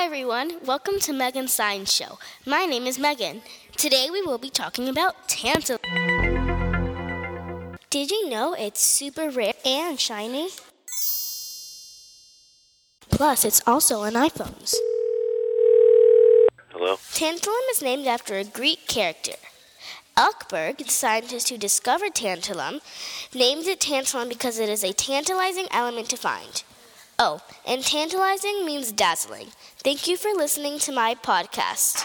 everyone. Welcome to Megan's Science Show. My name is Megan. Today we will be talking about tantalum. Did you know it's super rare and shiny? Plus, it's also on iPhones. Hello? Tantalum is named after a Greek character. Ekeberg, the scientist who discovered tantalum, named it tantalum because it is a tantalizing element to find. Oh, and tantalizing means dazzling. Thank you for listening to my podcast.